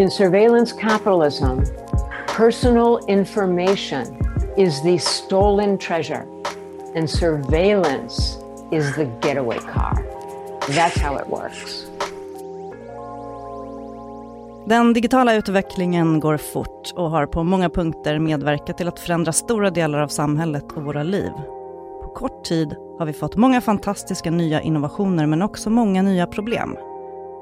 In surveillance capitalism, personal information is the stolen treasure, and surveillance is the getaway car. That's how it works. Den digitala utvecklingen går fort och har på många punkter medverkat till att förändra stora delar av samhället och våra liv. På kort tid har vi fått många fantastiska nya innovationer men också många nya problem.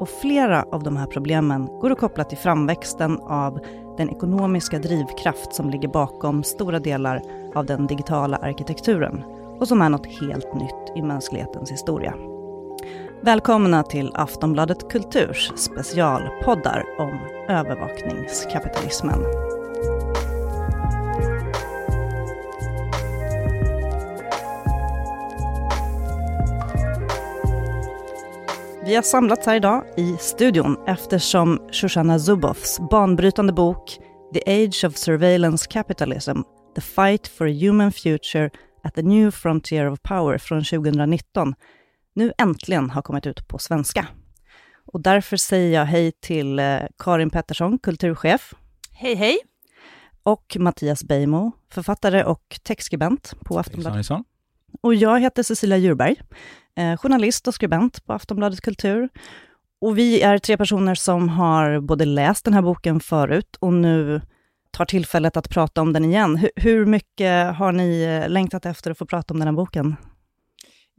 Och flera av de här problemen går att koppla till framväxten av den ekonomiska drivkraft som ligger bakom stora delar av den digitala arkitekturen och som är något helt nytt i mänsklighetens historia. Välkomna till Aftonbladet Kulturs specialpoddar om övervakningskapitalismen. Vi har samlats här idag i studion eftersom Shoshana Zuboffs banbrytande bok The Age of Surveillance Capitalism, The Fight for a Human Future at the New Frontier of Power från 2019 nu äntligen har kommit ut på svenska. Och därför säger jag hej till eh, Karin Pettersson, kulturchef. Hej, hej. Och Mattias Beijmo, författare och textskribent på Aftonbladet. Och jag heter Cecilia Djurberg, eh, journalist och skribent på Aftonbladet Kultur. Och vi är tre personer som har både läst den här boken förut och nu tar tillfället att prata om den igen. Hur, hur mycket har ni eh, längtat efter att få prata om den här boken?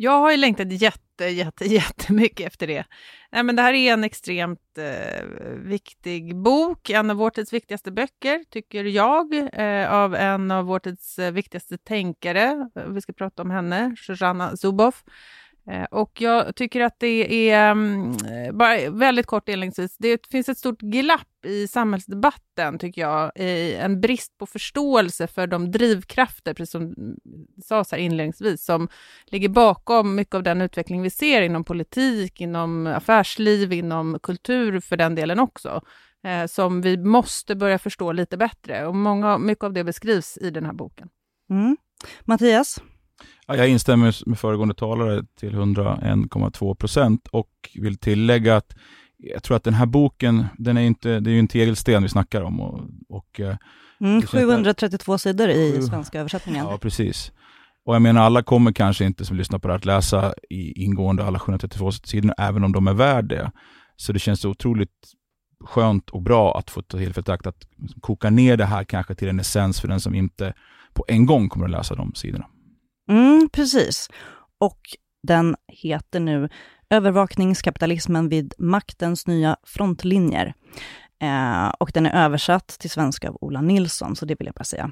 Jag har ju längtat jätte, jätte, jättemycket efter det. Nej, men det här är en extremt eh, viktig bok, en av vår tids viktigaste böcker, tycker jag, eh, av en av vår tids eh, viktigaste tänkare. Vi ska prata om henne, Shoshana Zuboff. Eh, och jag tycker att det är, mm, eh, bara väldigt kort inledningsvis, det finns ett stort glapp i samhällsdebatten, tycker jag, i en brist på förståelse för de drivkrafter, precis som sades här inledningsvis, som ligger bakom mycket av den utveckling vi ser inom politik, inom affärsliv, inom kultur för den delen också, eh, som vi måste börja förstå lite bättre. Och många, mycket av det beskrivs i den här boken. Mm. Mattias? Ja, jag instämmer med föregående talare till 101,2 procent och vill tillägga att jag tror att den här boken, den är inte, det är ju en tegelsten vi snackar om. Och, och, eh, Mm, Det känns 732 sidor i svenska översättningen. ja, precis. Och jag menar, alla kommer kanske inte som lyssnar på det att läsa i ingående alla 732 sidor, även om de är värd det. Så det känns otroligt skönt och bra att få tillfället att koka ner det här kanske till en essens för den som inte på en gång kommer att läsa de sidorna. Mm, precis. Och den heter nu Övervakningskapitalismen vid maktens nya frontlinjer. Eh, och den är översatt till svenska av Ola Nilsson, så det vill jag bara säga.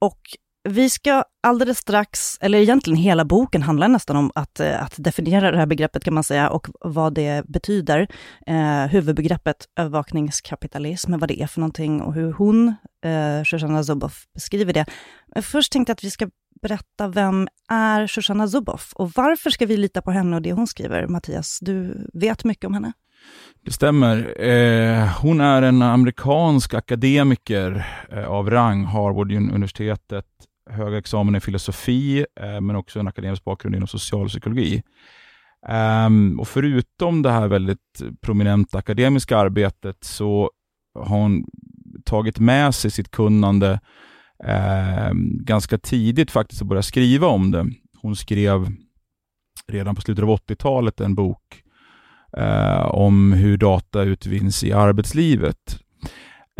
Och vi ska alldeles strax, eller egentligen hela boken handlar nästan om att, eh, att definiera det här begreppet kan man säga och vad det betyder. Eh, huvudbegreppet övervakningskapitalism, vad det är för någonting och hur hon, eh, Shoshana Zuboff, beskriver det. Men först tänkte jag att vi ska berätta, vem är Shoshana Zuboff och varför ska vi lita på henne och det hon skriver? Mattias, du vet mycket om henne. Det stämmer. Eh, hon är en amerikansk akademiker eh, av rang, Harvard-universitetet, hög examen i filosofi, eh, men också en akademisk bakgrund inom socialpsykologi. Ehm, och förutom det här väldigt prominenta akademiska arbetet så har hon tagit med sig sitt kunnande eh, ganska tidigt faktiskt att börja skriva om det. Hon skrev redan på slutet av 80-talet en bok eh, om hur data utvinns i arbetslivet.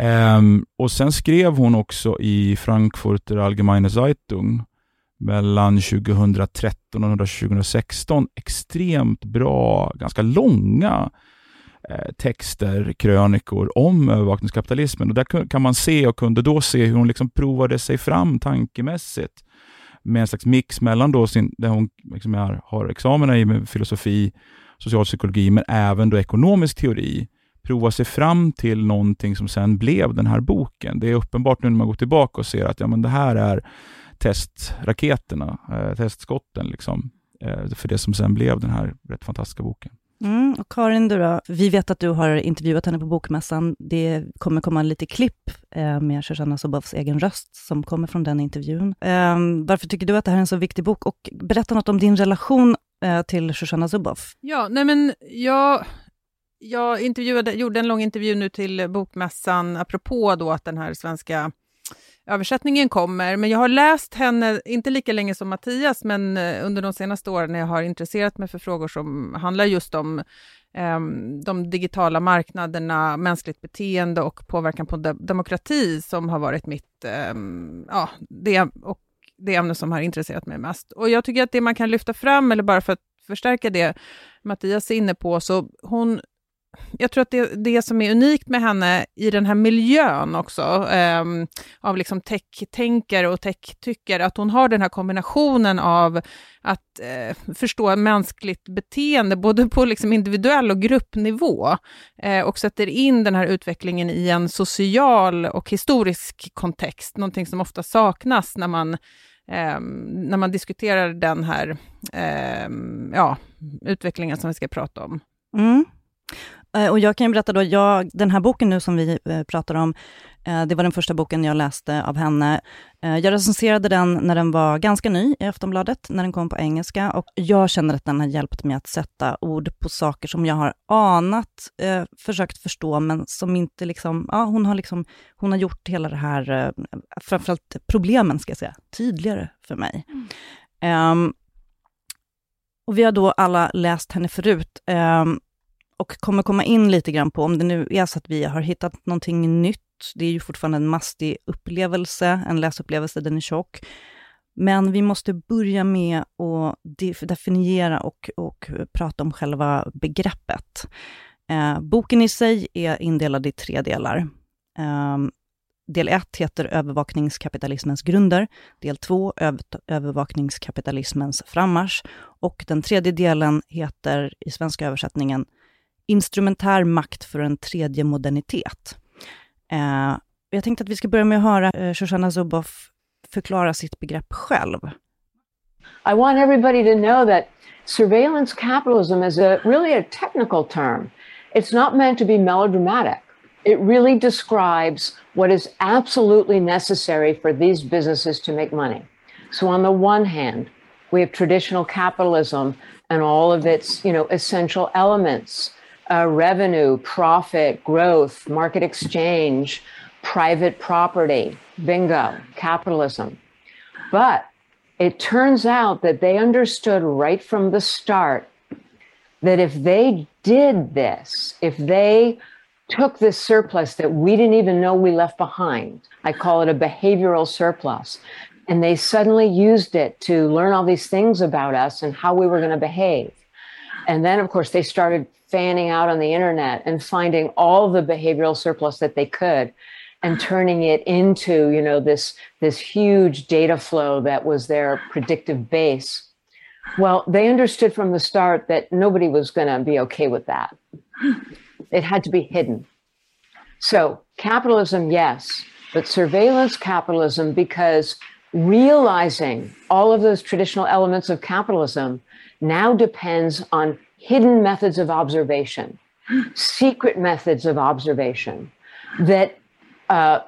Eh, och sen skrev hon också i Frankfurter Allgemeine Zeitung mellan 2013 och 2016 extremt bra, ganska långa Eh, texter, krönikor om övervakningskapitalismen. Och där kan man se och kunde då se hur hon liksom provade sig fram tankemässigt med en slags mix mellan då sin, där hon liksom är, har examina i med filosofi, socialpsykologi, men även då ekonomisk teori, prova sig fram till någonting som sen blev den här boken. Det är uppenbart nu när man går tillbaka och ser att ja, men det här är testraketerna, eh, testskotten liksom, eh, för det som sen blev den här rätt fantastiska boken. Mm, och Karin, du då? Vi vet att du har intervjuat henne på Bokmässan. Det kommer komma lite klipp eh, med Shoshana Zuboffs egen röst som kommer från den intervjun. Eh, varför tycker du att det här är en så viktig bok? Och berätta något om din relation eh, till Shoshana Zuboff. Ja, nej men jag... jag intervjuade, gjorde en lång intervju nu till Bokmässan, apropå då att den här svenska översättningen kommer. Men jag har läst henne, inte lika länge som Mattias, men eh, under de senaste åren när jag har intresserat mig för frågor som handlar just om eh, de digitala marknaderna, mänskligt beteende och påverkan på de demokrati, som har varit mitt, eh, ja, det, och det ämne som har intresserat mig mest. Och jag tycker att det man kan lyfta fram, eller bara för att förstärka det Mattias är inne på, så hon jag tror att det, det som är unikt med henne i den här miljön också, eh, av liksom tech-tänkare och tech-tyckare, att hon har den här kombinationen av att eh, förstå mänskligt beteende, både på liksom individuell och gruppnivå, eh, och sätter in den här utvecklingen i en social och historisk kontext, någonting som ofta saknas när man Eh, när man diskuterar den här eh, ja, utvecklingen som vi ska prata om. Mm. Eh, och jag kan berätta då, jag, den här boken nu som vi eh, pratar om, eh, det var den första boken jag läste av henne. Jag recenserade den när den var ganska ny i Aftonbladet, när den kom på engelska, och jag känner att den har hjälpt mig att sätta ord på saker som jag har anat, eh, försökt förstå, men som inte liksom, ja, hon har liksom, hon har gjort hela det här, eh, framförallt problemen ska jag säga, tydligare för mig. Mm. Um, och vi har då alla läst henne förut. Um, och kommer komma in lite grann på, om det nu är så att vi har hittat någonting nytt, det är ju fortfarande en mastig upplevelse, en läsupplevelse, den är tjock. Men vi måste börja med att definiera och, och prata om själva begreppet. Eh, boken i sig är indelad i tre delar. Eh, del 1 heter Övervakningskapitalismens grunder, del 2 Övervakningskapitalismens frammarsch och den tredje delen heter i svenska översättningen instrumentär makt för en tredje modernitet. Eh, jag tänkte att vi ska börja med att höra eh, Shoshana Zuboff förklara sitt begrepp själv. I want everybody to know that surveillance capitalism is a really a technical term. It's not meant to be melodramatic. It really describes what is absolutely necessary for these businesses to make money. So on the one hand, we have traditional capitalism and all of its, you know, essential elements uh, revenue, profit, growth, market exchange, private property. Bingo, capitalism. But it turns out that they understood right from the start that if they did this, if they took this surplus that we didn't even know we left behind, I call it a behavioral surplus, and they suddenly used it to learn all these things about us and how we were going to behave. And then, of course, they started fanning out on the internet and finding all the behavioral surplus that they could and turning it into you know this this huge data flow that was their predictive base. Well they understood from the start that nobody was going to be okay with that. It had to be hidden. So capitalism yes but surveillance capitalism because realizing all of those traditional elements of capitalism now depends on hidden methods of observation, secret methods of observation that uh,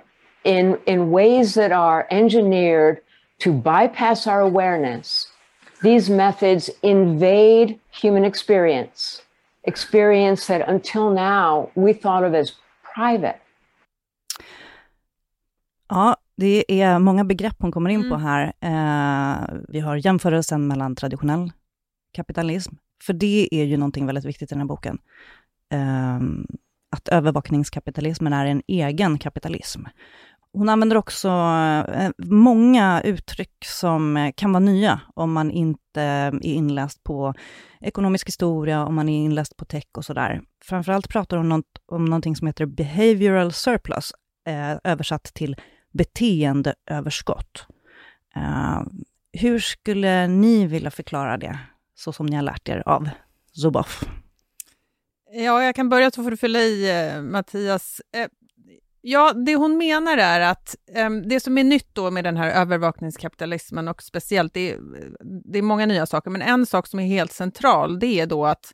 in, in ways that are engineered to bypass our awareness, these methods invade human experience, experience that until now we thought of as private. Ja, det är många begrepp hon kommer in mm. på här. Eh, vi har jämförelsen mellan traditionell kapitalism, för det är ju någonting väldigt viktigt i den här boken. Um, att övervakningskapitalismen är en egen kapitalism. Hon använder också eh, många uttryck som eh, kan vara nya om man inte eh, är inläst på ekonomisk historia, om man är inläst på tech och sådär. Framförallt pratar hon om, om någonting som heter behavioral surplus, översatt till beteendeöverskott. Ehm, hur skulle ni vilja förklara det? Så som ni har lärt er av Zuboff? Ja, jag kan börja så får du fylla i, eh, Mattias. Eh, ja, det hon menar är att eh, det som är nytt då med den här övervakningskapitalismen och speciellt, det är, det är många nya saker, men en sak som är helt central, det är då att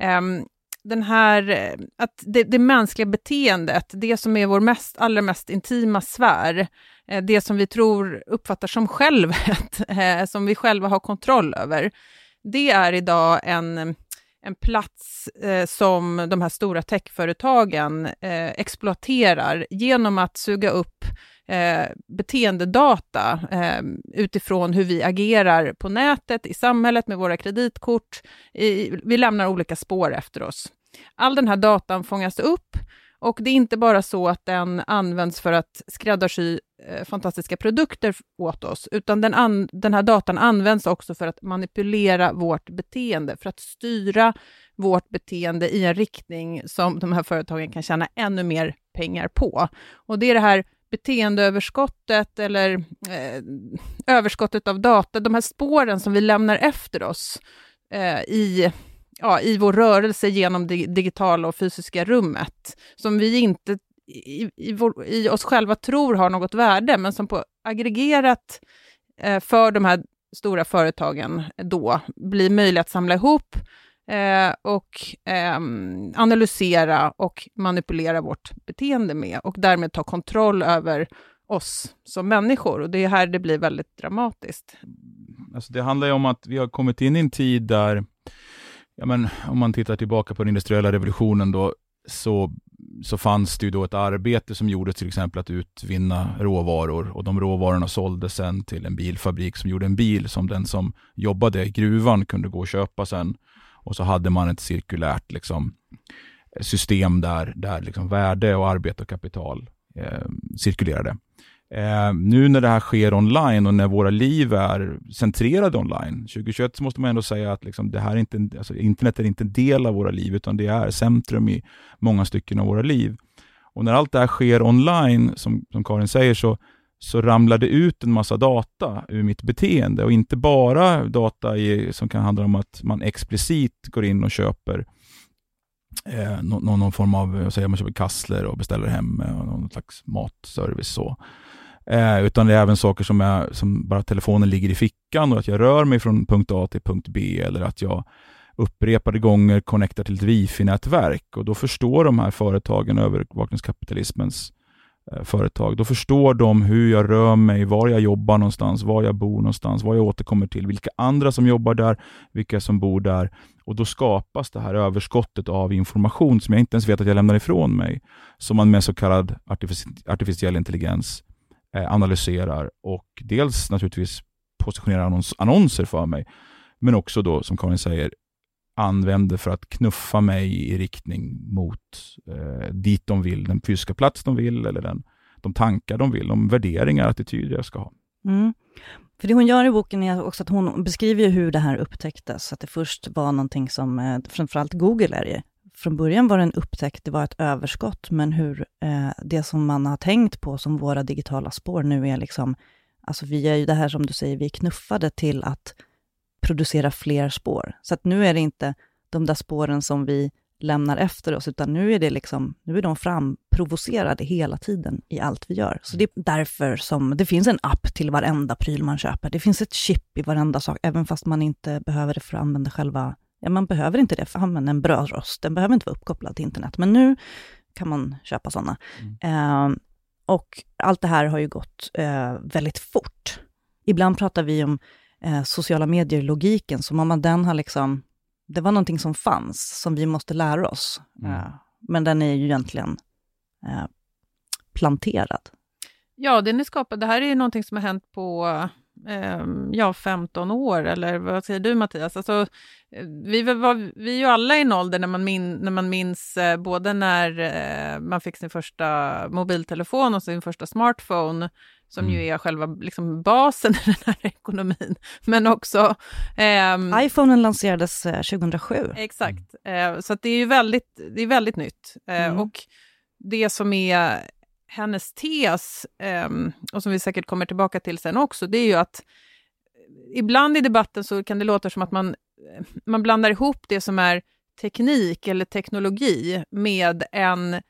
ehm, den här, eh, att det, det, mänskliga beteendet, det som är vår mest, allra mest intima sfär, eh, det som vi tror uppfattar som självet, eh, som vi själva har kontroll över, det är idag en, en plats eh, som de här stora techföretagen eh, exploaterar genom att suga upp eh, beteendedata eh, utifrån hur vi agerar på nätet, i samhället, med våra kreditkort. I, vi lämnar olika spår efter oss. All den här datan fångas upp och det är inte bara så att den används för att skräddarsy eh, fantastiska produkter åt oss, utan den, an, den här datan används också för att manipulera vårt beteende, för att styra vårt beteende i en riktning som de här företagen kan tjäna ännu mer pengar på. Och det är det här beteendeöverskottet eller eh, överskottet av data, de här spåren som vi lämnar efter oss eh, i ja, i vår rörelse genom det digitala och fysiska rummet, som vi inte i, i, vår, i, oss själva tror har något värde, men som på aggregerat eh, för de här stora företagen då blir möjligt att samla ihop eh, och eh, analysera och manipulera vårt beteende med och därmed ta kontroll över oss som människor. Och det är här det blir väldigt dramatiskt. Alltså det handlar ju om att vi har kommit in i en tid där ja, men, om man tittar tillbaka på den industriella revolutionen då, så, så fanns det ju då ett arbete som gjordes till exempel att utvinna råvaror och de råvarorna såldes sen till en bilfabrik som gjorde en bil som den som jobbade i gruvan kunde gå och köpa sen. Och så hade man ett cirkulärt liksom, system där, där liksom värde och arbete och kapital eh, cirkulerade. Eh, nu när det här sker online och när våra liv är centrerade online, 2021 så måste man ändå säga att liksom det här är inte, alltså internet är inte en del av våra liv, utan det är centrum i många stycken av våra liv. Och när allt det här sker online, som, som Karin säger, så, så ramlar det ut en massa data ur mitt beteende och inte bara data i, som kan handla om att man explicit går in och köper eh, någon, någon, form av, säger man köper kassler och beställer hem eh, någon slags matservice. Så. Eh, utan det är även saker som, är, som bara telefonen ligger i fickan och att jag rör mig från punkt A till punkt B eller att jag upprepade gånger connectar till ett wifi-nätverk och då förstår de här företagen, övervakningskapitalismens eh, företag, då förstår de hur jag rör mig, var jag jobbar någonstans, var jag bor någonstans, vad jag återkommer till, vilka andra som jobbar där, vilka som bor där. Och då skapas det här överskottet av information som jag inte ens vet att jag lämnar ifrån mig, som man med så kallad artificiell intelligens eh, Eh, analyserar och dels naturligtvis positionerar annons annonser för mig, men också då, som Karin säger, använder för att knuffa mig i riktning mot eh, dit de vill, den fysiska plats de vill, eller den, de tankar de vill, de värderingar, attityder jag ska ha. Mm. För det hon gör i boken är också att hon beskriver hur det här upptäcktes, att det först var någonting som, eh, framförallt Google är det, från början var det en upptäckt, det var ett överskott, men hur eh, det som man har tänkt på som våra digitala spår nu är liksom, alltså vi är ju det här som du säger, vi är knuffade till att producera fler spår. Så att nu är det inte de där spåren som vi lämnar efter oss, utan nu är det liksom, nu är de framprovocerade hela tiden i allt vi gör. Så det är därför som det finns en app till varenda pryl man köper. Det finns ett chip i varenda sak, även fast man inte behöver det för att använda själva Ja, man behöver inte det för att använda en brödrost. Den behöver inte vara uppkopplad till internet, men nu kan man köpa sådana. Mm. Eh, och allt det här har ju gått eh, väldigt fort. Ibland pratar vi om eh, sociala medier-logiken, som om den har liksom, det var någonting som fanns, som vi måste lära oss. Mm. Eh, men den är ju egentligen eh, planterad. Ja, den är skapad. Det här är ju någonting som har hänt på ja, 15 år, eller vad säger du Mattias? Alltså, eh, vi, var, vi är ju alla i en ålder när man, min, när man minns eh, både när eh, man fick sin första mobiltelefon och sin första smartphone, som mm. ju är själva liksom, basen i den här ekonomin, men också... Eh, Iphonen lanserades 2007. Exakt, eh, så det är ju väldigt, det är väldigt nytt. Eh, mm. Och det som är hennes tes, ehm, och som vi säkert kommer tillbaka till sen också, det är ju att eh, ibland i debatten så kan det låta som att man, eh, man blandar ihop det som är teknik eller teknologi med en,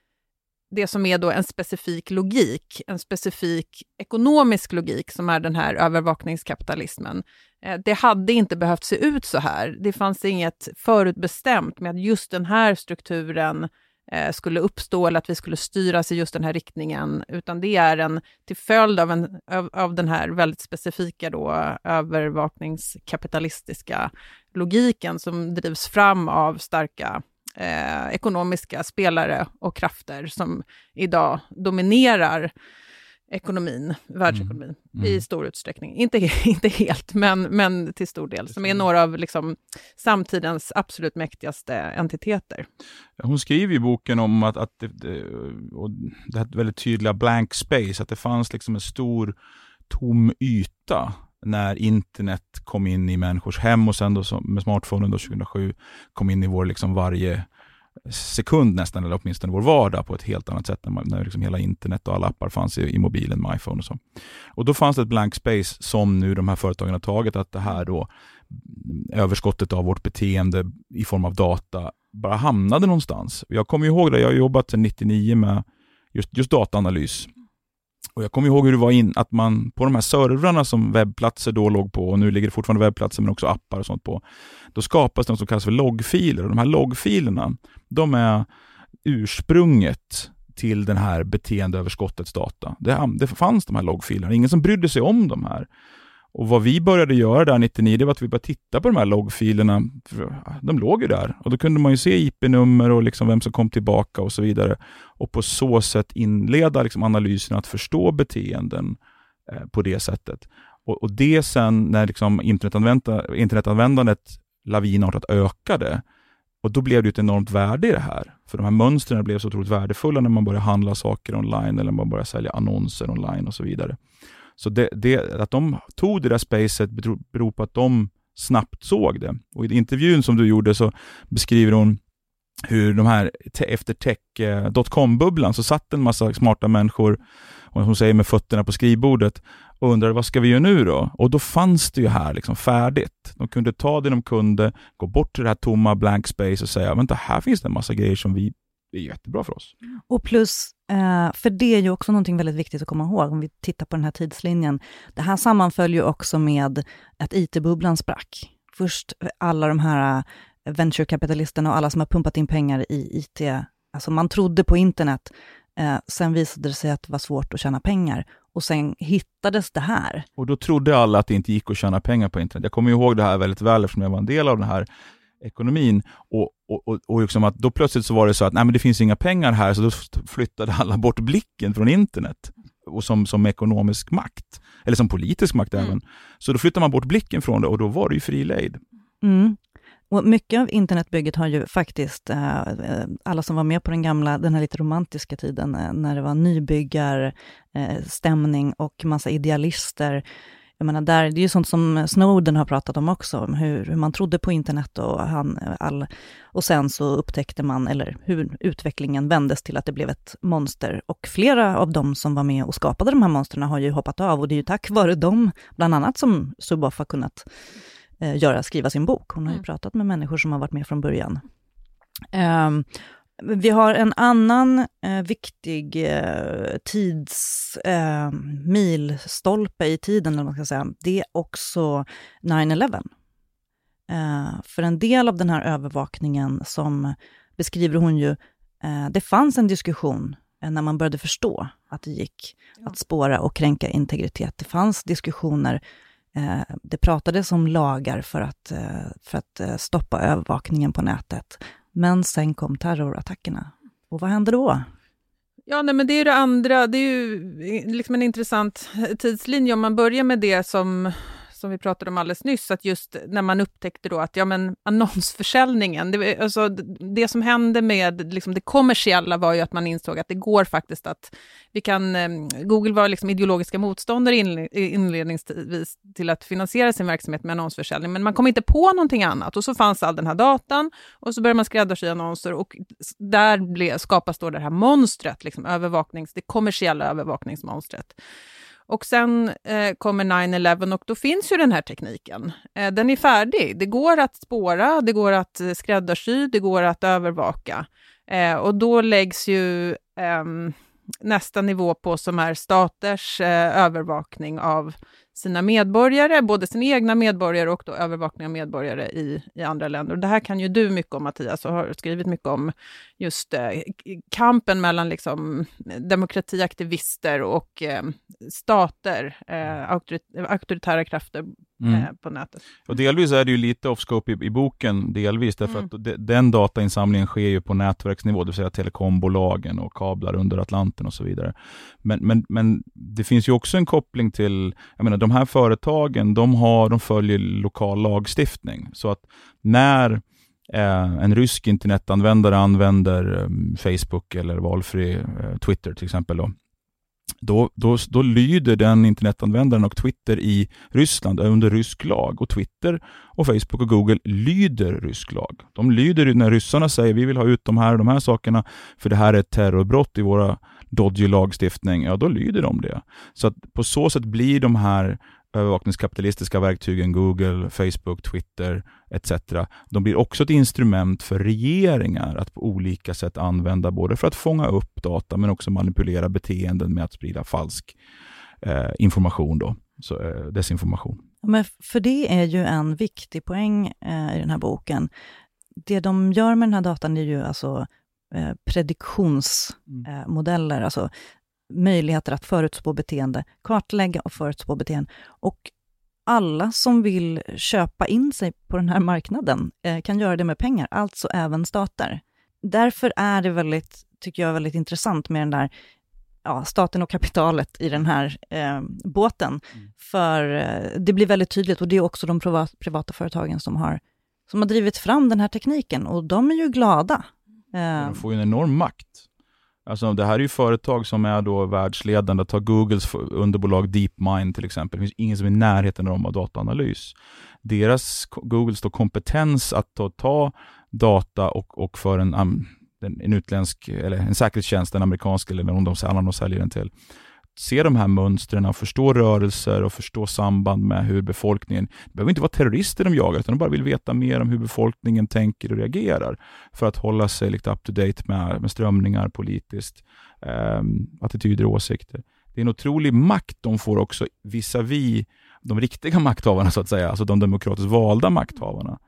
det som är då en specifik logik, en specifik ekonomisk logik som är den här övervakningskapitalismen. Eh, det hade inte behövt se ut så här. Det fanns inget förutbestämt med att just den här strukturen eh, Eh, skulle uppstå eller att vi skulle styras i just den här riktningen, utan det är en till följd av, en, av, av den här väldigt specifika då, övervakningskapitalistiska logiken som drivs fram av starka eh, ekonomiska spelare och krafter som idag dominerar ekonomin, världsekonomin, mm. Mm. i stor utsträckning. Inte, inte helt, men, men till stor del, som är några av liksom, samtidens absolut mäktigaste entiteter. Hon skriver i boken om att, att det, det, och det här väldigt tydliga blank space, att det fanns liksom en stor tom yta när internet kom in i människors hem och sen då med smartphonen då 2007 kom in i vår liksom varje sekund nästan, eller åtminstone vår vardag på ett helt annat sätt när, när liksom hela internet och alla appar fanns i, i mobilen med iPhone och så. Och då fanns det ett blank space som nu de här företagen har tagit, att det här då överskottet av vårt beteende i form av data bara hamnade någonstans. Jag kommer ihåg det, jag har jobbat sedan 99 med just, just dataanalys och Jag kommer ihåg hur det var in, att man på de här servrarna som webbplatser då låg på, och nu ligger det fortfarande webbplatser men också appar och sånt på, då skapas det något som kallas för loggfiler. Och de här loggfilerna, de är ursprunget till den här beteendeöverskottets data. Det, det fanns de här loggfilerna, ingen som brydde sig om de här. Och vad vi började göra där 99, det var att vi började titta på de här loggfilerna. De låg ju där och då kunde man ju se IP-nummer och liksom vem som kom tillbaka och så vidare. Och på så sätt inleda liksom analysen att förstå beteenden eh, på det sättet. Och, och det sen när liksom internetanvändandet lavinartat ökade, och då blev det ett enormt värde i det här. För de här mönstren blev så otroligt värdefulla när man började handla saker online eller man började sälja annonser online och så vidare. Så det, det, att de tog det där spacet beror på att de snabbt såg det. Och I intervjun som du gjorde så beskriver hon hur de här, efter tech.com-bubblan eh, så satt en massa smarta människor, och hon säger med fötterna på skrivbordet, och undrade vad ska vi göra nu då? Och då fanns det ju här liksom färdigt. De kunde ta det de kunde, gå bort till det här tomma blank space och säga, vänta, här finns det en massa grejer som vi är jättebra för oss. Och plus, eh, för det är ju också någonting väldigt viktigt att komma ihåg, om vi tittar på den här tidslinjen. Det här sammanföljer också med att IT-bubblan sprack. Först alla de här eh, venturekapitalisterna och alla som har pumpat in pengar i IT, alltså man trodde på internet, eh, sen visade det sig att det var svårt att tjäna pengar och sen hittades det här. Och då trodde alla att det inte gick att tjäna pengar på internet. Jag kommer ihåg det här väldigt väl eftersom jag var en del av den här ekonomin. Och, och, och, och liksom att då plötsligt så var det så att nej, men det finns inga pengar här, så då flyttade alla bort blicken från internet och som, som ekonomisk makt, eller som politisk makt mm. även. Så då flyttade man bort blicken från det och då var det ju fri lejd. Mm. Och mycket av internetbygget har ju faktiskt, äh, alla som var med på den gamla, den här lite romantiska tiden, äh, när det var nybyggarstämning äh, och massa idealister, jag menar, där, det är ju sånt som Snowden har pratat om också, om hur, hur man trodde på internet och, han, all, och sen så upptäckte man, eller hur utvecklingen vändes till att det blev ett monster. Och flera av de som var med och skapade de här monstren har ju hoppat av och det är ju tack vare dem, bland annat, som Suboff har kunnat eh, göra, skriva sin bok. Hon har ju mm. pratat med människor som har varit med från början. Um, vi har en annan eh, viktig eh, tids, eh, milstolpe i tiden, eller man ska säga. det är också 9-11. Eh, för en del av den här övervakningen som beskriver hon ju, eh, det fanns en diskussion eh, när man började förstå att det gick ja. att spåra och kränka integritet. Det fanns diskussioner, det pratades om lagar för att, för att stoppa övervakningen på nätet. Men sen kom terrorattackerna. Och vad hände då? Ja, nej, men det är det andra. Det är ju eh, liksom en intressant tidslinje. Om man börjar med det som som vi pratade om alldeles nyss, att just när man upptäckte då att ja, men annonsförsäljningen, det, alltså, det som hände med liksom, det kommersiella var ju att man insåg att det går faktiskt att vi kan, eh, Google var liksom ideologiska motståndare inledningsvis till att finansiera sin verksamhet med annonsförsäljning, men man kom inte på någonting annat och så fanns all den här datan och så började man skräddarsy annonser och där ble, skapas då det här monstret, liksom, övervaknings, det kommersiella övervakningsmonstret. Och sen eh, kommer 9-11 och då finns ju den här tekniken. Eh, den är färdig. Det går att spåra, det går att eh, skräddarsy, det går att övervaka. Eh, och då läggs ju ehm, nästa nivå på som är staters eh, övervakning av sina medborgare, både sina egna medborgare och då övervakning av medborgare i, i andra länder. det här kan ju du mycket om Mattias och har skrivit mycket om just eh, kampen mellan liksom, demokratiaktivister och eh, stater, eh, auktorit auktoritära krafter mm. Eh, på nätet. Och delvis är det ju lite off-scope i, i, boken, delvis, därför mm. att de, den datainsamlingen sker ju på nätverksnivå, det vill säga telekombolagen och kablar under Atlanten och så vidare. Men, men, men det finns ju också en koppling till, jag menar de här företagen, de, har, de följer lokal lagstiftning. Så att när eh, en rysk internetanvändare använder eh, Facebook eller valfri eh, Twitter till exempel, då, då, då, då lyder den internetanvändaren och Twitter i Ryssland under rysk lag. Och Twitter, och Facebook och Google lyder rysk lag. De lyder när ryssarna säger vi vill ha ut de här och de här sakerna för det här är ett terrorbrott i våra dodgy lagstiftning, ja då lyder de det. Så att på så sätt blir de här övervakningskapitalistiska verktygen, Google, Facebook, Twitter etc. De blir också ett instrument för regeringar att på olika sätt använda, både för att fånga upp data, men också manipulera beteenden med att sprida falsk eh, information, då, så, eh, desinformation. Men för det är ju en viktig poäng eh, i den här boken. Det de gör med den här datan är ju alltså eh, prediktionsmodeller, mm. alltså möjligheter att förutspå beteende, kartlägga och förutspå beteende. Och alla som vill köpa in sig på den här marknaden eh, kan göra det med pengar, alltså även stater. Därför är det väldigt, tycker jag, väldigt intressant med den där ja, staten och kapitalet i den här eh, båten. Mm. För eh, det blir väldigt tydligt och det är också de privata företagen som har, som har drivit fram den här tekniken och de är ju glada. De får ju en enorm makt. Alltså det här är ju företag som är då världsledande. Ta Googles underbolag DeepMind till exempel. Det finns ingen som är i närheten av dem av dataanalys. Deras, Googles då kompetens att ta, ta data och, och för en, en utländsk, eller en säkerhetstjänst, en amerikansk eller någon de, de säljer den till, se de här mönstren och förstå rörelser och förstå samband med hur befolkningen, det behöver inte vara terrorister de jagar, utan de bara vill veta mer om hur befolkningen tänker och reagerar för att hålla sig lite up to date med, med strömningar politiskt, eh, attityder och åsikter. Det är en otrolig makt de får också visavi de riktiga makthavarna, så att säga, alltså de demokratiskt valda makthavarna.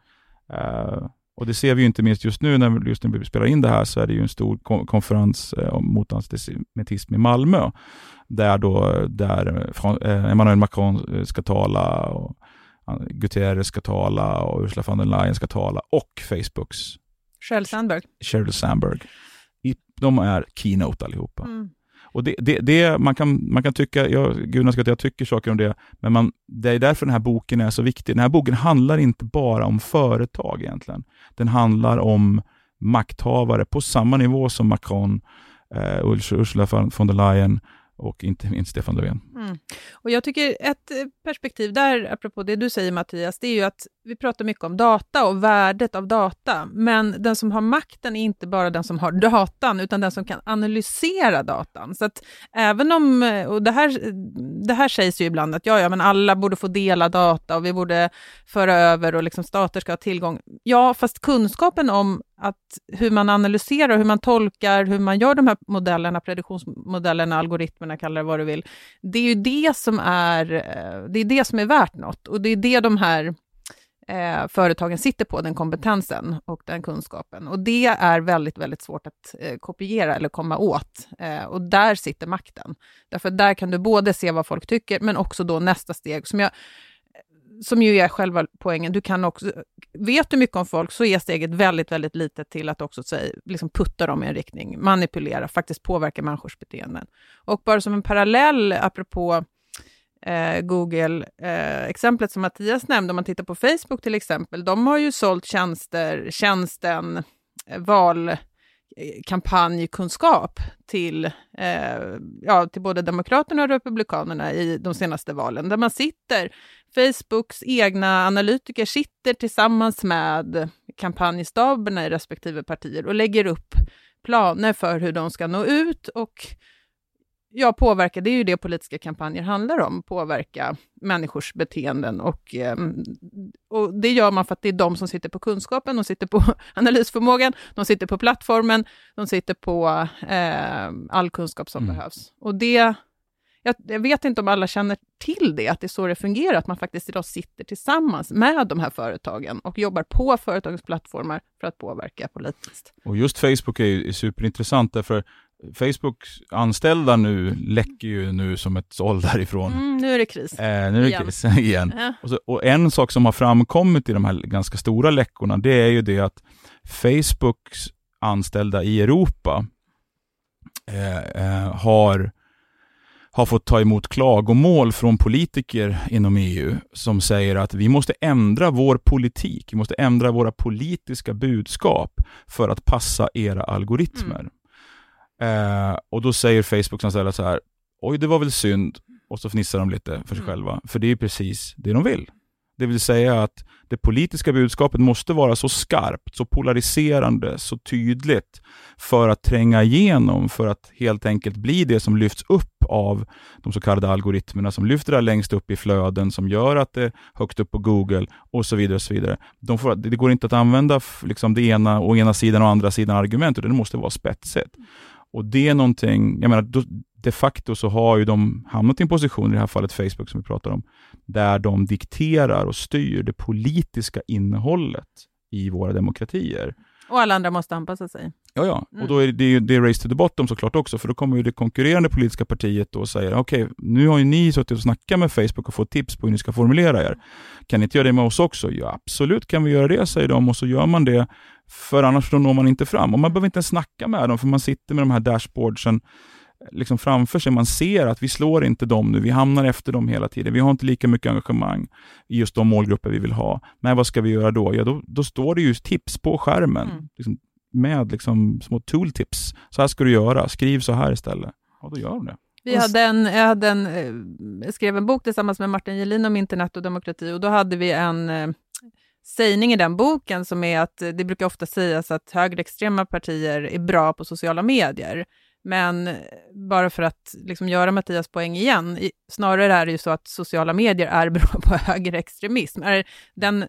Eh, och det ser vi inte minst just nu, när, just när vi spelar in det här, så är det ju en stor konferens eh, mot antisemitism i Malmö, där, då, där eh, Emmanuel Macron eh, ska tala, och Guterres ska tala och Ursula von der Leyen ska tala och Facebooks Sheryl Sandberg. Sheryl Sandberg. De är keynote allihopa. Mm. Och det, det, det, man, kan, man kan tycka, jag, gudarna ska att jag tycker saker om det, men man, det är därför den här boken är så viktig. Den här boken handlar inte bara om företag egentligen. Den handlar om makthavare på samma nivå som Macron, eh, Ursula von der Leyen och inte minst Stefan Löfven. Mm. Och jag tycker ett perspektiv där, apropå det du säger Mattias, det är ju att vi pratar mycket om data och värdet av data, men den som har makten är inte bara den som har datan, utan den som kan analysera datan. Så att även om, eh, och det här, det här sägs ju ibland att ja, ja, men alla borde få dela data och vi borde föra över och liksom stater ska ha tillgång. Ja, fast kunskapen om att hur man analyserar, hur man tolkar, hur man gör de här modellerna, prediktionsmodellerna, algoritmerna, kalla det vad du vill. Det är ju det som är, eh, det är, det som är värt något och det är det de här eh, företagen sitter på, den kompetensen och den kunskapen. Och det är väldigt, väldigt svårt att eh, kopiera eller komma åt. Eh, och där sitter makten. Därför där kan du både se vad folk tycker, men också då nästa steg, som jag som ju är själva poängen, du kan också, vet du mycket om folk så är steget väldigt, väldigt litet till att också säga, liksom putta dem i en riktning, manipulera, faktiskt påverka människors beteenden. Och bara som en parallell, apropå eh, Google-exemplet eh, som Mattias nämnde, om man tittar på Facebook till exempel, de har ju sålt tjänster, tjänsten eh, val eh, kampanjkunskap till, eh, ja, till både Demokraterna och Republikanerna i de senaste valen, där man sitter, Facebooks egna analytiker sitter tillsammans med kampanjstaberna i respektive partier och lägger upp planer för hur de ska nå ut och ja, påverka, det är ju det politiska kampanjer handlar om, påverka människors beteenden. Och, eh, och det gör man för att det är de som sitter på kunskapen, de sitter på analysförmågan, de sitter på plattformen, de sitter på eh, all kunskap som mm. behövs. Och det jag, jag, vet inte om alla känner till det, att det är så det fungerar, att man faktiskt idag sitter tillsammans med de här företagen och jobbar på företagens plattformar för att påverka politiskt. Och just Facebook är, är superintressant, därför Facebooks anställda nu läcker ju nu som ett såll därifrån. Mm, nu är det kris. Eh, nu är det igen. kris igen. Ja. Och, så, och, en sak som har framkommit i de här ganska stora läckorna, det är ju det att Facebooks anställda i Europa eh, eh, har har fått ta emot klagomål från politiker inom EU som säger att vi måste ändra vår politik, vi måste ändra våra politiska budskap för att passa era algoritmer. Mm. Eh, och då säger Facebook anställda så här, oj det var väl synd, och så fnissar de lite för sig mm. själva, för det är precis det de vill. Det vill säga att det politiska budskapet måste vara så skarpt, så polariserande, så tydligt för att tränga igenom, för att helt enkelt bli det som lyfts upp av de så kallade algoritmerna som lyfter det längst upp i flöden, som gör att det är högt upp på Google och så vidare. Och så vidare. De får, det går inte att använda liksom det ena och ena sidan och andra sidan argument, utan det måste vara spetsigt. Och det är någonting, jag menar, då, de facto så har ju de hamnat i en position, i det här fallet Facebook som vi pratar om, där de dikterar och styr det politiska innehållet i våra demokratier. Och alla andra måste anpassa sig. Ja, ja. Mm. och då är det ju det race to the bottom såklart också, för då kommer ju det konkurrerande politiska partiet och säger okej, okay, nu har ju ni suttit och snackat med Facebook och fått tips på hur ni ska formulera er. Kan ni inte göra det med oss också? Ja, absolut kan vi göra det, säger de och så gör man det, för annars då når man inte fram. Och man behöver inte ens snacka med dem, för man sitter med de här dashboardsen liksom framför sig. Man ser att vi slår inte dem nu, vi hamnar efter dem hela tiden. Vi har inte lika mycket engagemang i just de målgrupper vi vill ha. Men vad ska vi göra då? Ja, då, då står det ju tips på skärmen mm. liksom, med liksom små tooltips. Så här ska du göra, skriv så här istället. Och då gör de det. Vi hade en, jag hade en, jag skrev en bok tillsammans med Martin Gelin om internet och demokrati och då hade vi en eh, sägning i den boken som är att det brukar ofta sägas att högerextrema partier är bra på sociala medier. Men bara för att liksom göra Mattias poäng igen, snarare är det ju så att sociala medier är bra på högerextremism. Den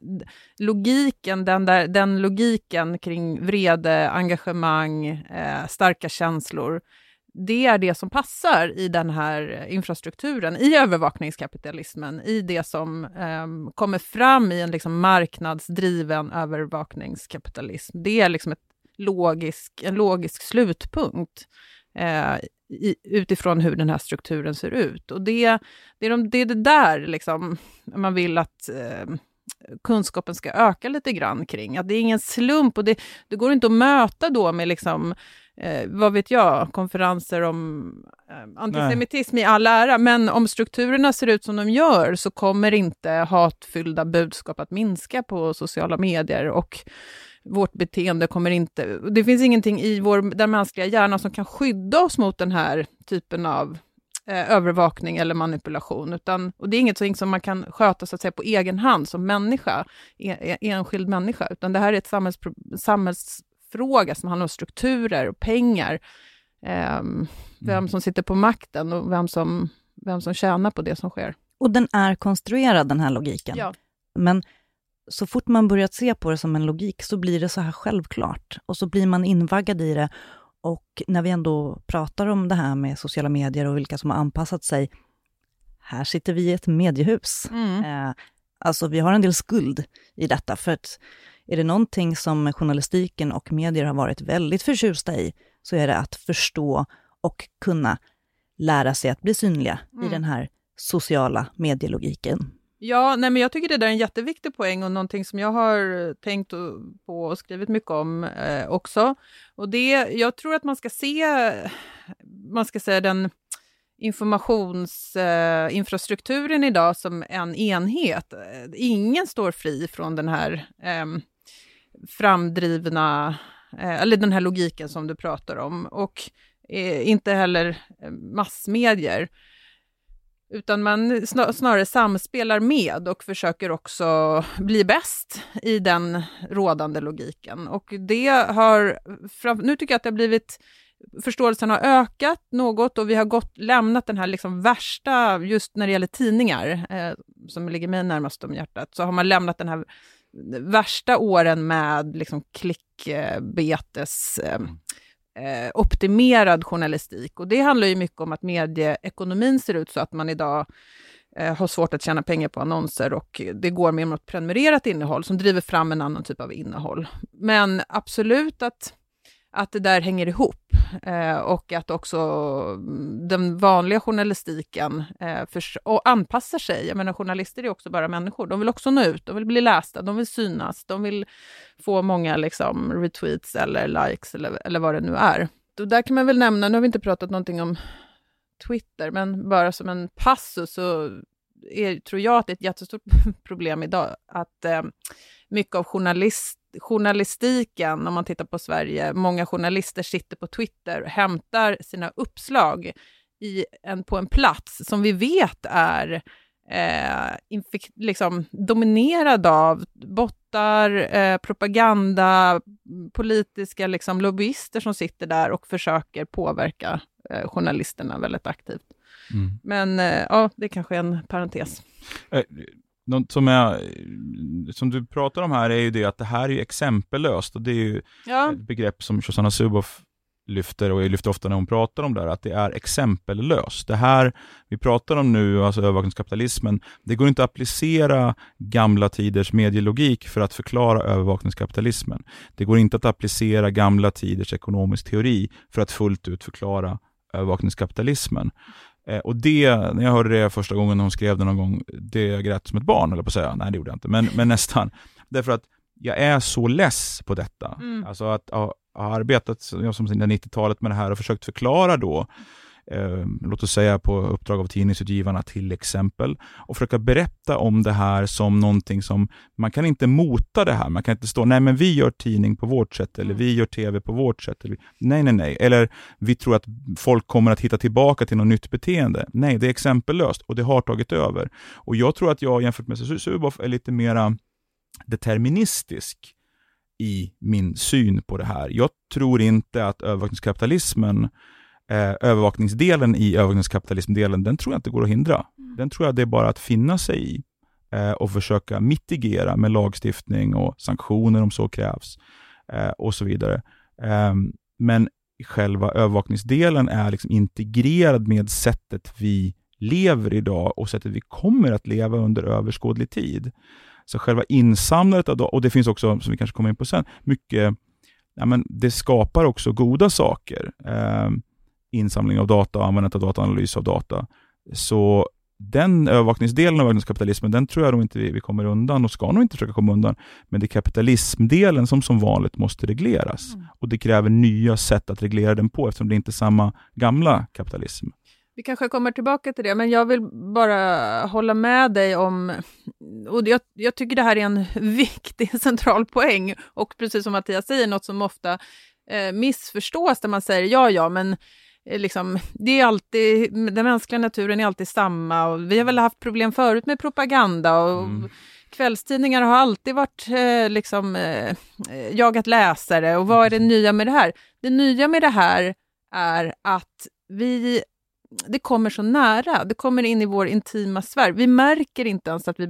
logiken, den, där, den logiken kring vrede, engagemang, eh, starka känslor, det är det som passar i den här infrastrukturen, i övervakningskapitalismen, i det som eh, kommer fram i en liksom marknadsdriven övervakningskapitalism. Det är liksom ett logisk, en logisk slutpunkt eh, i, utifrån hur den här strukturen ser ut. Och det, det, är, de, det, är det där liksom, man vill att eh, kunskapen ska öka lite grann kring. Att det är ingen slump och det, det går inte att möta då med liksom, eh, vad vet jag, konferenser om eh, antisemitism Nej. i all ära, men om strukturerna ser ut som de gör så kommer inte hatfyllda budskap att minska på sociala medier och vårt beteende kommer inte... Det finns ingenting i vår, den mänskliga hjärnan som kan skydda oss mot den här typen av eh, övervakning eller manipulation. Utan, och det är inget som man kan sköta så att säga, på egen hand som människa, e, e, enskild människa, utan det här är ett samhälls, samhällsfråga som handlar om strukturer och pengar. Eh, vem mm. som sitter på makten och vem som, vem som tjänar på det som sker. Och den är konstruerad, den här logiken. Ja. Men så fort man börjat se på det som en logik så blir det så här självklart och så blir man invaggad i det. Och när vi ändå pratar om det här med sociala medier och vilka som har anpassat sig, här sitter vi i ett mediehus. Mm. Eh, alltså vi har en del skuld i detta, för att är det någonting som journalistiken och medier har varit väldigt förtjusta i, så är det att förstå och kunna lära sig att bli synliga mm. i den här sociala medielogiken. Ja, nej, men jag tycker det där är en jätteviktig poäng och någonting som jag har eh, tänkt på och skrivit mycket om eh, också. Och det, jag tror att man ska se, man ska säga den informationsinfrastrukturen eh, idag som en enhet. Eh, ingen står fri från den här eh, framdrivna, eh, eller den här logiken som du pratar om. Och eh, inte heller eh, massmedier utan man snarare samspelar med och försöker också bli bäst i den rådande logiken. Och det har, nu tycker jag att det har blivit förståelsen har ökat något och vi har gått, lämnat den här liksom värsta, just när det gäller tidningar, eh, som ligger mig närmast om hjärtat, så har man lämnat den här värsta åren med liksom klickbetes eh, eh, optimerad journalistik. Och det handlar ju mycket om att medieekonomin ser ut så att man idag eh, har svårt att tjäna pengar på annonser och det går mer mot prenumererat innehåll som driver fram en annan typ av innehåll. Men absolut att att det där hänger ihop eh, och att också mm, den vanliga journalistiken eh, för, och anpassar sig. Jag menar, journalister är också bara människor. De vill också nå ut, de vill bli lästa, de vill synas, de vill få många liksom, retweets eller likes eller, eller vad det nu är. Och där kan man väl nämna, nu har vi inte pratat någonting om Twitter, men bara som en passus så är, tror jag att det är ett jättestort problem idag att eh, mycket av journalist, journalistiken, om man tittar på Sverige, många journalister sitter på Twitter och hämtar sina uppslag i en, på en plats som vi vet är eh, infik, liksom dominerad av bottar, eh, propaganda, politiska liksom, lobbyister som sitter där och försöker påverka eh, journalisterna väldigt aktivt. Mm. Men eh, ja, det kanske är en parentes. Något som, är, som du pratar om här är ju det att det här är exempellöst och det är ju ja. ett begrepp som Shoshana Zuboff lyfter och jag lyfter ofta när hon pratar om det här, att det är exempellöst. Det här vi pratar om nu, alltså övervakningskapitalismen, det går inte att applicera gamla tiders medielogik för att förklara övervakningskapitalismen. Det går inte att applicera gamla tiders ekonomisk teori för att fullt ut förklara övervakningskapitalismen. Eh, och det, när jag hörde det första gången hon skrev det någon gång, det jag grät som ett barn, eller på att säga. Nej, det gjorde jag inte, men, men nästan. Därför att jag är så less på detta. Mm. Alltså att ha, ha arbetat som 90-talet med det här och försökt förklara då eh, låt oss säga på uppdrag av tidningsutgivarna till exempel, och försöka berätta om det här som någonting som, man kan inte mota det här, man kan inte stå, nej men vi gör tidning på vårt sätt, eller vi gör tv på vårt sätt, eller, nej nej nej, eller vi tror att folk kommer att hitta tillbaka till något nytt beteende. Nej, det är exempellöst och det har tagit över. Och jag tror att jag jämfört med Suboff är lite mera deterministisk i min syn på det här. Jag tror inte att övervakningskapitalismen eh, övervakningsdelen i övervakningskapitalismdelen, den tror jag inte går att hindra. Mm. Den tror jag det är bara att finna sig i eh, och försöka mitigera med lagstiftning och sanktioner om så krävs eh, och så vidare. Ehm, men själva övervakningsdelen är liksom integrerad med sättet vi lever idag och sättet vi kommer att leva under överskådlig tid. Så själva insamlandet av, och det finns också, som vi kanske kommer in på sen, mycket, ja men det skapar också goda saker. Um, insamling av data användandet av data, analys av data. Så den övervakningsdelen av övervakningskapitalismen, den tror jag nog inte vi, vi kommer undan och ska nog inte försöka komma undan. Men det är kapitalismdelen som som vanligt måste regleras. Mm. Och det kräver nya sätt att reglera den på eftersom det inte är samma gamla kapitalism. Vi kanske kommer tillbaka till det, men jag vill bara hålla med dig om... Och jag, jag tycker det här är en viktig central poäng och precis som Mattias säger, något som ofta eh, missförstås där man säger ja, ja, men liksom, det är alltid, den mänskliga naturen är alltid samma och vi har väl haft problem förut med propaganda och mm. kvällstidningar har alltid varit eh, liksom, eh, jagat läsare och vad är det nya med det här? Det nya med det här är att vi det kommer så nära, det kommer in i vår intima sfär. Vi märker inte ens att vi,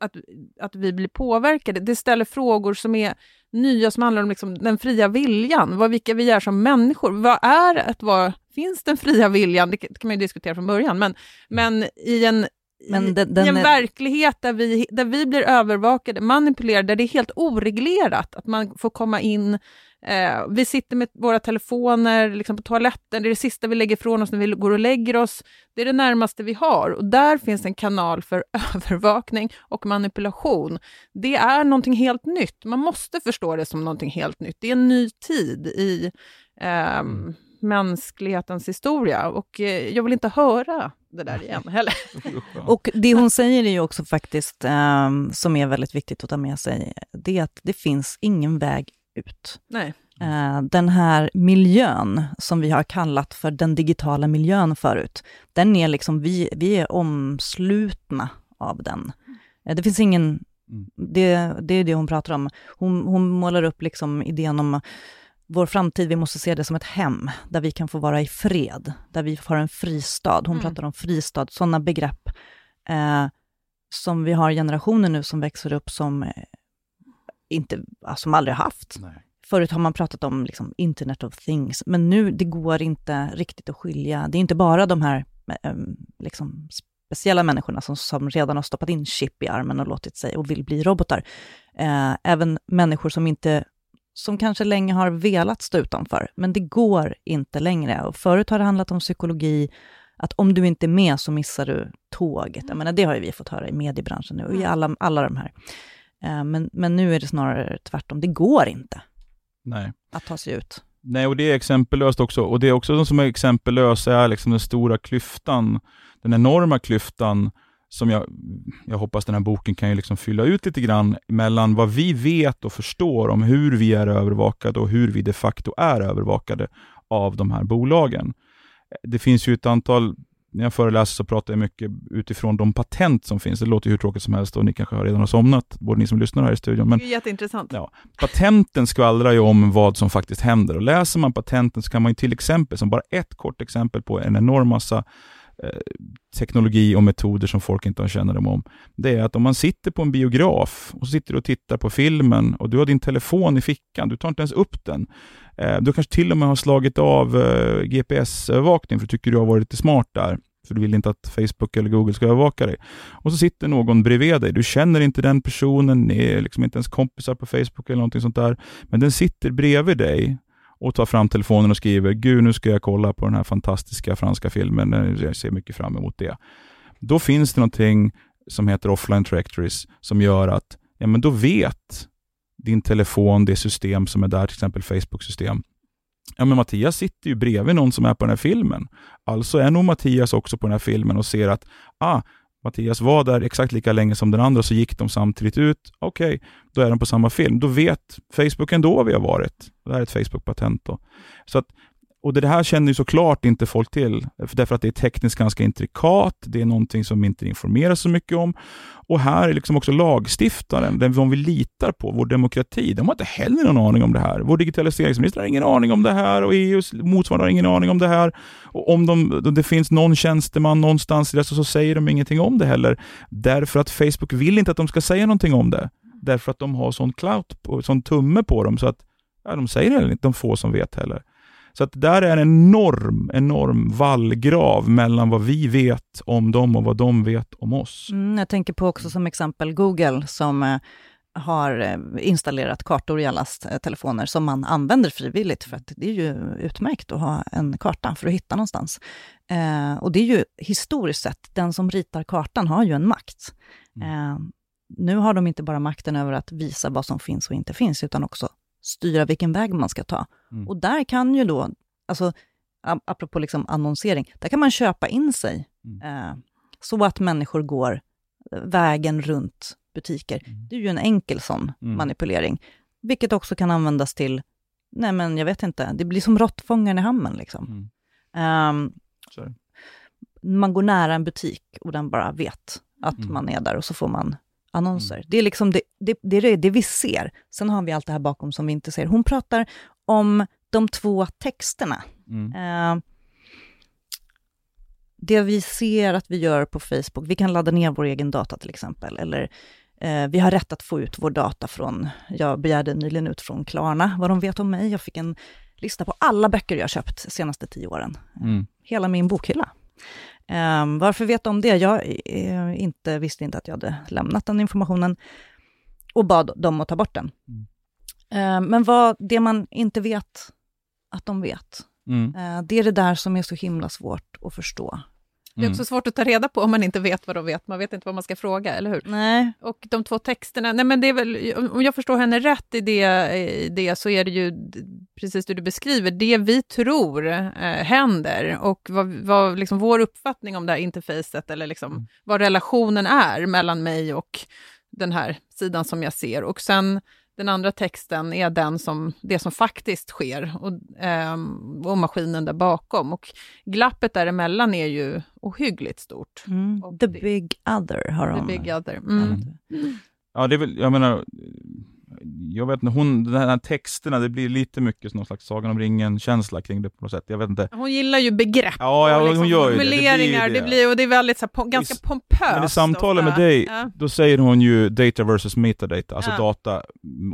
att, att vi blir påverkade. Det ställer frågor som är nya, som handlar om liksom den fria viljan, vad, vilka vi är som människor. Vad är att vara finns den fria viljan? Det kan man ju diskutera från början, men, men i en, men den, den i en är... verklighet där vi, där vi blir övervakade, manipulerade, där det är helt oreglerat, att man får komma in Eh, vi sitter med våra telefoner liksom på toaletten, det är det sista vi lägger ifrån oss när vi går och lägger oss. Det är det närmaste vi har och där finns en kanal för övervakning och manipulation. Det är någonting helt nytt. Man måste förstå det som någonting helt nytt. Det är en ny tid i eh, mänsklighetens historia och eh, jag vill inte höra det där igen heller. och det hon säger är ju också faktiskt, eh, som är väldigt viktigt att ta med sig, det är att det finns ingen väg ut. Nej. Eh, den här miljön, som vi har kallat för den digitala miljön förut, den är liksom, vi, vi är omslutna av den. Eh, det finns ingen, mm. det, det är det hon pratar om. Hon, hon målar upp liksom idén om vår framtid, vi måste se det som ett hem, där vi kan få vara i fred, där vi har en fristad. Hon Mm. pratar om fristad, sådana begrepp eh, som vi har generationer nu som växer upp som, eh, inte, som aldrig haft. Nej. Förut har man pratat om liksom, internet of things, men nu det går inte riktigt att skilja. Det är inte bara de här eh, liksom, speciella människorna som, som redan har stoppat in chip i armen och låtit sig och vill bli robotar. Eh, även människor som inte som kanske länge har velat stå utanför, men det går inte längre. Och förut har det handlat om psykologi, att om du inte är med så missar du tåget. Jag menar, det har ju vi fått höra i mediebranschen nu, och i alla, alla de här. Eh, men, men nu är det snarare tvärtom, det går inte Nej. att ta sig ut. Nej, och det är exempellöst också. Och det är också som är exempellöst är liksom den stora klyftan, den enorma klyftan som jag, jag hoppas den här boken kan ju liksom fylla ut lite grann mellan vad vi vet och förstår om hur vi är övervakade och hur vi de facto är övervakade av de här bolagen. Det finns ju ett antal, när jag föreläser så pratar jag mycket utifrån de patent som finns. Det låter hur tråkigt som helst och ni kanske redan har somnat, både ni som lyssnar här i studion. Men Det är jätteintressant. Ja. Patenten skvallrar ju om vad som faktiskt händer och läser man patenten så kan man ju till exempel, som bara ett kort exempel på en enorm massa Eh, teknologi och metoder som folk inte har kännedom om. Det är att om man sitter på en biograf och så sitter du och tittar på filmen och du har din telefon i fickan, du tar inte ens upp den. Eh, du kanske till och med har slagit av eh, GPS-övervakning för du tycker du har varit lite smart där. För du vill inte att Facebook eller Google ska övervaka dig. Och så sitter någon bredvid dig. Du känner inte den personen, ni är liksom inte ens kompisar på Facebook eller någonting sånt där. Men den sitter bredvid dig och tar fram telefonen och skriver Gud, nu ska jag kolla på den här fantastiska franska filmen. Eh, jag ser mycket fram emot det. Då finns det någonting som heter offline trajectories som gör att ja, men då vet din telefon, det system som är där, till exempel Facebook-system, Ja, men Mattias sitter ju bredvid någon som är på den här filmen. Alltså är nog Mattias också på den här filmen och ser att ah, Mattias var där exakt lika länge som den andra, så gick de samtidigt ut. Okej, då är de på samma film. Då vet Facebook ändå var vi har varit. Det här är ett Facebook-patent. Då. Så att, och det här känner ju såklart inte folk till, för därför att det är tekniskt ganska intrikat, det är någonting som inte informeras så mycket om. Och här är liksom också lagstiftaren, den som vi litar på, vår demokrati, de har inte heller någon aning om det här. Vår digitaliseringsminister har ingen aning om det här och EUs motsvarande har ingen aning om det här. Och om de, det finns någon tjänsteman någonstans i det så, säger de ingenting om det heller. Därför att Facebook vill inte att de ska säga någonting om det. Därför att de har sån clout, på, sån tumme på dem så att ja, de säger heller inte, de få som vet heller. Så att där är en enorm, enorm vallgrav mellan vad vi vet om dem och vad de vet om oss. Mm, jag tänker på också som exempel Google som eh, har eh, installerat kartor i allas eh, telefoner som man använder frivilligt, för att det är ju utmärkt att ha en karta för att hitta någonstans. Eh, och det är ju historiskt sett, den som ritar kartan har ju en makt. Eh, nu har de inte bara makten över att visa vad som finns och inte finns, utan också styra vilken väg man ska ta. Mm. Och där kan ju då, alltså ap- apropå liksom annonsering, där kan man köpa in sig eh, så att människor går vägen runt butiker. Mm. Det är ju en enkel sån Mm. manipulering, vilket också kan användas till, nej men jag vet inte, det blir som råttfångaren i hamnen liksom. Mm. Det. man går nära en butik och den bara vet att Mm. man är där och så får man annonser. Det är liksom det, det, det, är det vi ser. Sen har vi allt det här bakom som vi inte ser. Hon pratar om de två texterna. Mm. Eh, det vi ser att vi gör på Facebook, vi kan ladda ner vår egen data till exempel, eller eh, vi har rätt att få ut vår data från, jag begärde nyligen ut från Klarna vad de vet om mig. Jag fick en lista på alla böcker jag köpt de senaste tio åren. Mm. Hela min bokhylla. Eh, varför vet de det? Jag eh, inte, visste inte att jag hade lämnat den informationen och bad dem att ta bort den. Mm. Eh, men vad, det man inte vet att de vet, Mm. Eh, Det är det där som är så himla svårt att förstå. Det är Mm. också svårt att ta reda på om man inte vet vad de vet. Man vet inte vad man ska fråga, eller hur? Nej. Och de två texterna, nej men det är väl, om jag förstår henne rätt i det, i det så är det ju precis det du beskriver, det vi tror eh, händer och vad, vad liksom vår uppfattning om det här interfacet eller liksom Mm. vad relationen är mellan mig och den här sidan som jag ser. Och sen den andra texten är den som, det som faktiskt sker och, ehm, och maskinen där bakom. Och glappet däremellan är ju ohyggligt stort. Mm. The det- big other har The de. big other. Mm. det. Ja, det är väl, jag menar, jag vet inte, hon, den här texterna, det blir lite mycket någon slags Sagan om ringen-känsla kring det på något sätt. Jag vet inte. Hon gillar ju begrepp Ja, ja och liksom hon gör ju det. formuleringar, det. det blir, och det är väldigt så här, ganska pompöst. Men i samtalet med dig, Ja. då säger hon ju data versus metadata, alltså Ja. data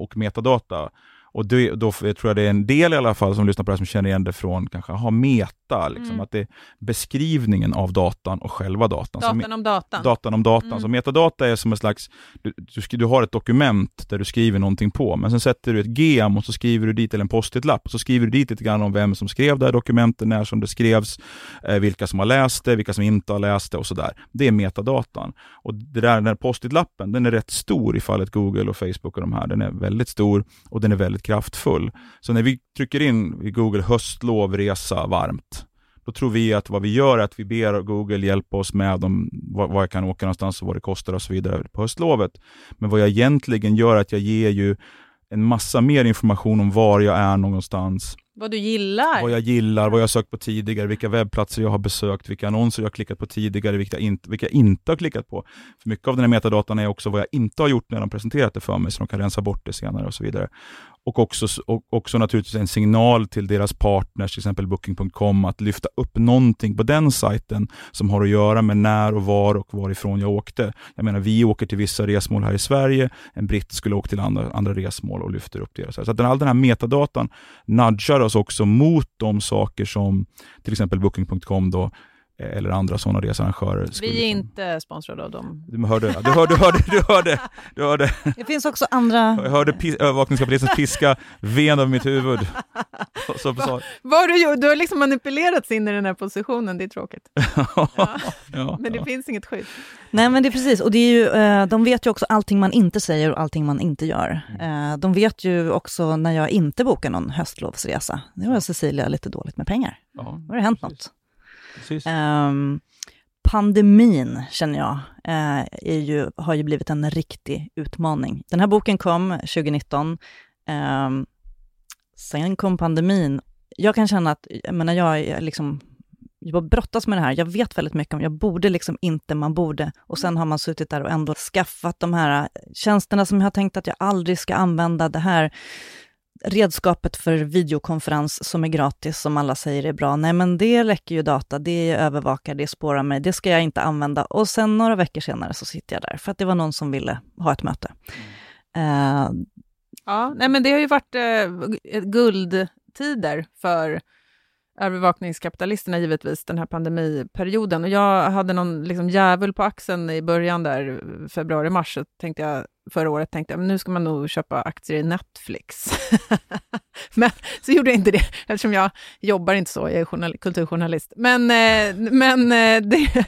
och metadata. Och det, då tror jag det är en del i alla fall som lyssnar på det här som känner igen det från kanske, ha meta, liksom, Mm. att det är beskrivningen av datan och själva datan. Datan om datan. datan om datan. Mm. Så metadata är som en slags, du, du, du har ett dokument där du skriver någonting på, men sen sätter du ett gem och så skriver du dit, eller en post-it-lapp, och så skriver du dit lite grann om vem som skrev det här dokumentet, när som det skrevs, eh, vilka som har läst det, vilka som inte har läst det och sådär. Det är metadatan. Och det där, den här post-it-lappen, den är rätt stor i fallet Google och Facebook och de här. Den är väldigt stor och den är väldigt kraftfull. Så när vi trycker in i Google höstlov, resa, varmt, då tror vi att vad vi gör är att vi ber Google hjälpa oss med om, var, var jag kan åka någonstans och vad det kostar och så vidare på höstlovet. Men vad jag egentligen gör är att jag ger ju en massa mer information om var jag är någonstans, Vad du gillar. vad jag gillar, vad jag har sökt på tidigare, vilka webbplatser jag har besökt, vilka annonser jag har klickat på tidigare, vilka jag inte, vilka jag inte har klickat på. För mycket av den här metadatan är också vad jag inte har gjort när de presenterat det för mig, så de kan rensa bort det senare och så vidare. Och också, och också naturligtvis en signal till deras partners, till exempel Booking.com, att lyfta upp någonting på den sajten som har att göra med när och var och varifrån jag åkte. Jag menar, vi åker till vissa resmål här i Sverige, en britt skulle åka till andra, andra resmål och lyfter upp det. Så att den, all den här metadatan nudgar oss också mot de saker som till exempel Booking.com då, eller andra sådana researrangörer. Vi är liksom- inte sponsrade av dem. Du hörde, du hörde, du hörde, du hörde, du hörde, Det finns också andra... jag hörde pis, övervakningskapitalistens piska ven över mitt huvud. Så, så, Vad har du? Du har liksom manipulerats in i den här positionen, det är tråkigt. ja, Men det ja. finns inget skydd. Nej men det är precis, och det är ju, eh, de vet ju också allting man inte säger och allting man inte gör. Eh, de vet ju också när jag inte bokar någon höstlovsresa. Nu har Cecilia lite dåligt med pengar. Ja, Då har det hänt något precis. Ehm, pandemin, känner jag, eh, är ju, har ju blivit en riktig utmaning. Den här boken kom 2019. Um, ehm, sen kom pandemin. Jag kan känna att, jag menar, jag är liksom jag brottas med det här, jag vet väldigt mycket om, jag borde liksom inte, man borde. Och sen har man suttit där och ändå skaffat de här eh, tjänsterna som jag har tänkt att jag aldrig ska använda, det här redskapet för videokonferens som är gratis, som alla säger är bra. Nej, men det läcker ju data, det övervakar, det spårar mig, det ska jag inte använda. Och sen några veckor senare så sitter jag där, för att det var någon som ville ha ett möte. Eh, Ja, nej men det har ju varit eh, guldtider för övervakningskapitalisterna givetvis, den här pandemiperioden. Och jag hade någon liksom djävul på axeln i början där, februari-mars, så tänkte jag, förra året tänkte jag, men nu ska man nog köpa aktier i Netflix. men så gjorde jag inte det, eftersom jag jobbar inte så, jag är journal- kulturjournalist. Men, eh, men eh, det,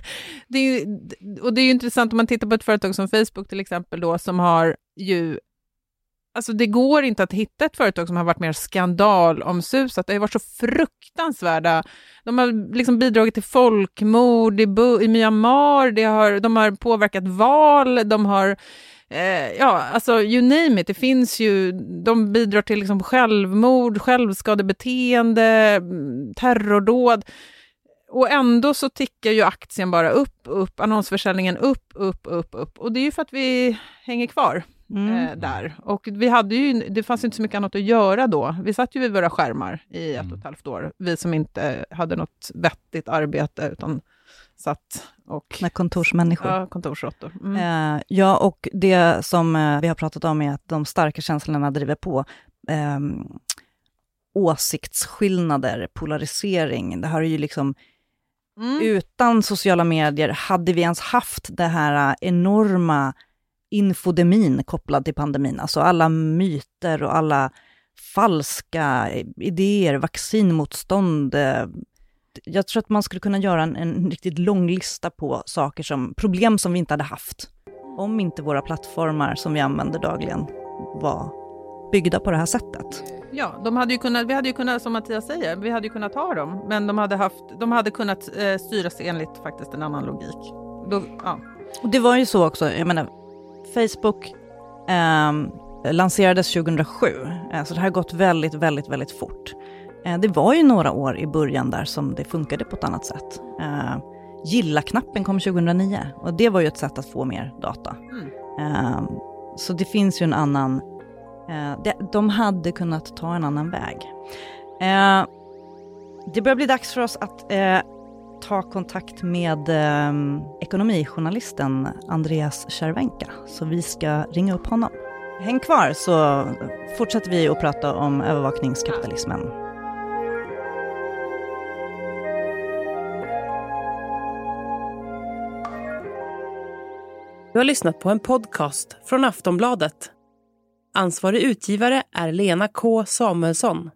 det, är ju, och det är ju intressant om man tittar på ett företag som Facebook till exempel då, som har ju Alltså det går inte att hitta ett företag som har varit mer skandalomsusat. Det har varit så fruktansvärda... De har liksom bidragit till folkmord i, Bu- i Myanmar, det har, de har påverkat val, de har... Eh, ja, alltså you name it. Det finns ju... De bidrar till liksom självmord, självskadebeteende, terrordåd. Och ändå så tickar ju aktien bara upp, upp, annonsförsäljningen upp, upp, upp, upp. Och det är ju för att vi hänger kvar mm. eh, där. Och vi hade ju, det fanns inte så mycket annat att göra då. Vi satt ju vid våra skärmar i ett och ett halvt år, vi som inte hade något vettigt arbete, utan satt och... Med kontorsmänniskor. Ja, kontorsråttor. Mm. Eh, ja, och det som eh, vi har pratat om är att de starka känslorna driver på eh, åsiktsskillnader, polarisering. Det har ju liksom, Mm. utan sociala medier, hade vi ens haft det här eh, enorma infodemin kopplad till pandemin, alltså alla myter och alla falska idéer, vaccinmotstånd. eh, Jag tror att man skulle kunna göra en, en riktigt lång lista på saker som, problem som vi inte hade haft om inte våra plattformar som vi använder dagligen var byggda på det här sättet. Ja, de hade ju kunnat, vi hade ju kunnat, som Mattias säger, vi hade ju kunnat ha dem, men de hade, haft, de hade kunnat eh, styras enligt faktiskt en annan logik. Då, ja. Och det var ju så också, jag menar, Facebook ehm, lanserades 2007, eh, så det har gått väldigt, väldigt, väldigt fort. Eh, det var ju några år i början där som det funkade på ett annat sätt. Eh, Gilla-knappen kom 2009 och det var ju ett sätt att få mer data. Mm. Eh, så det finns ju en annan Eh, de hade kunnat ta en annan väg. Eh, det börjar bli dags för oss att eh, ta kontakt med ehm, ekonomijournalisten Andreas Cervenka, så vi ska ringa upp honom. Häng kvar så fortsätter vi att prata om övervakningskapitalismen. Du har lyssnat på en podcast från Aftonbladet. Ansvarig utgivare är Lena K Samuelsson.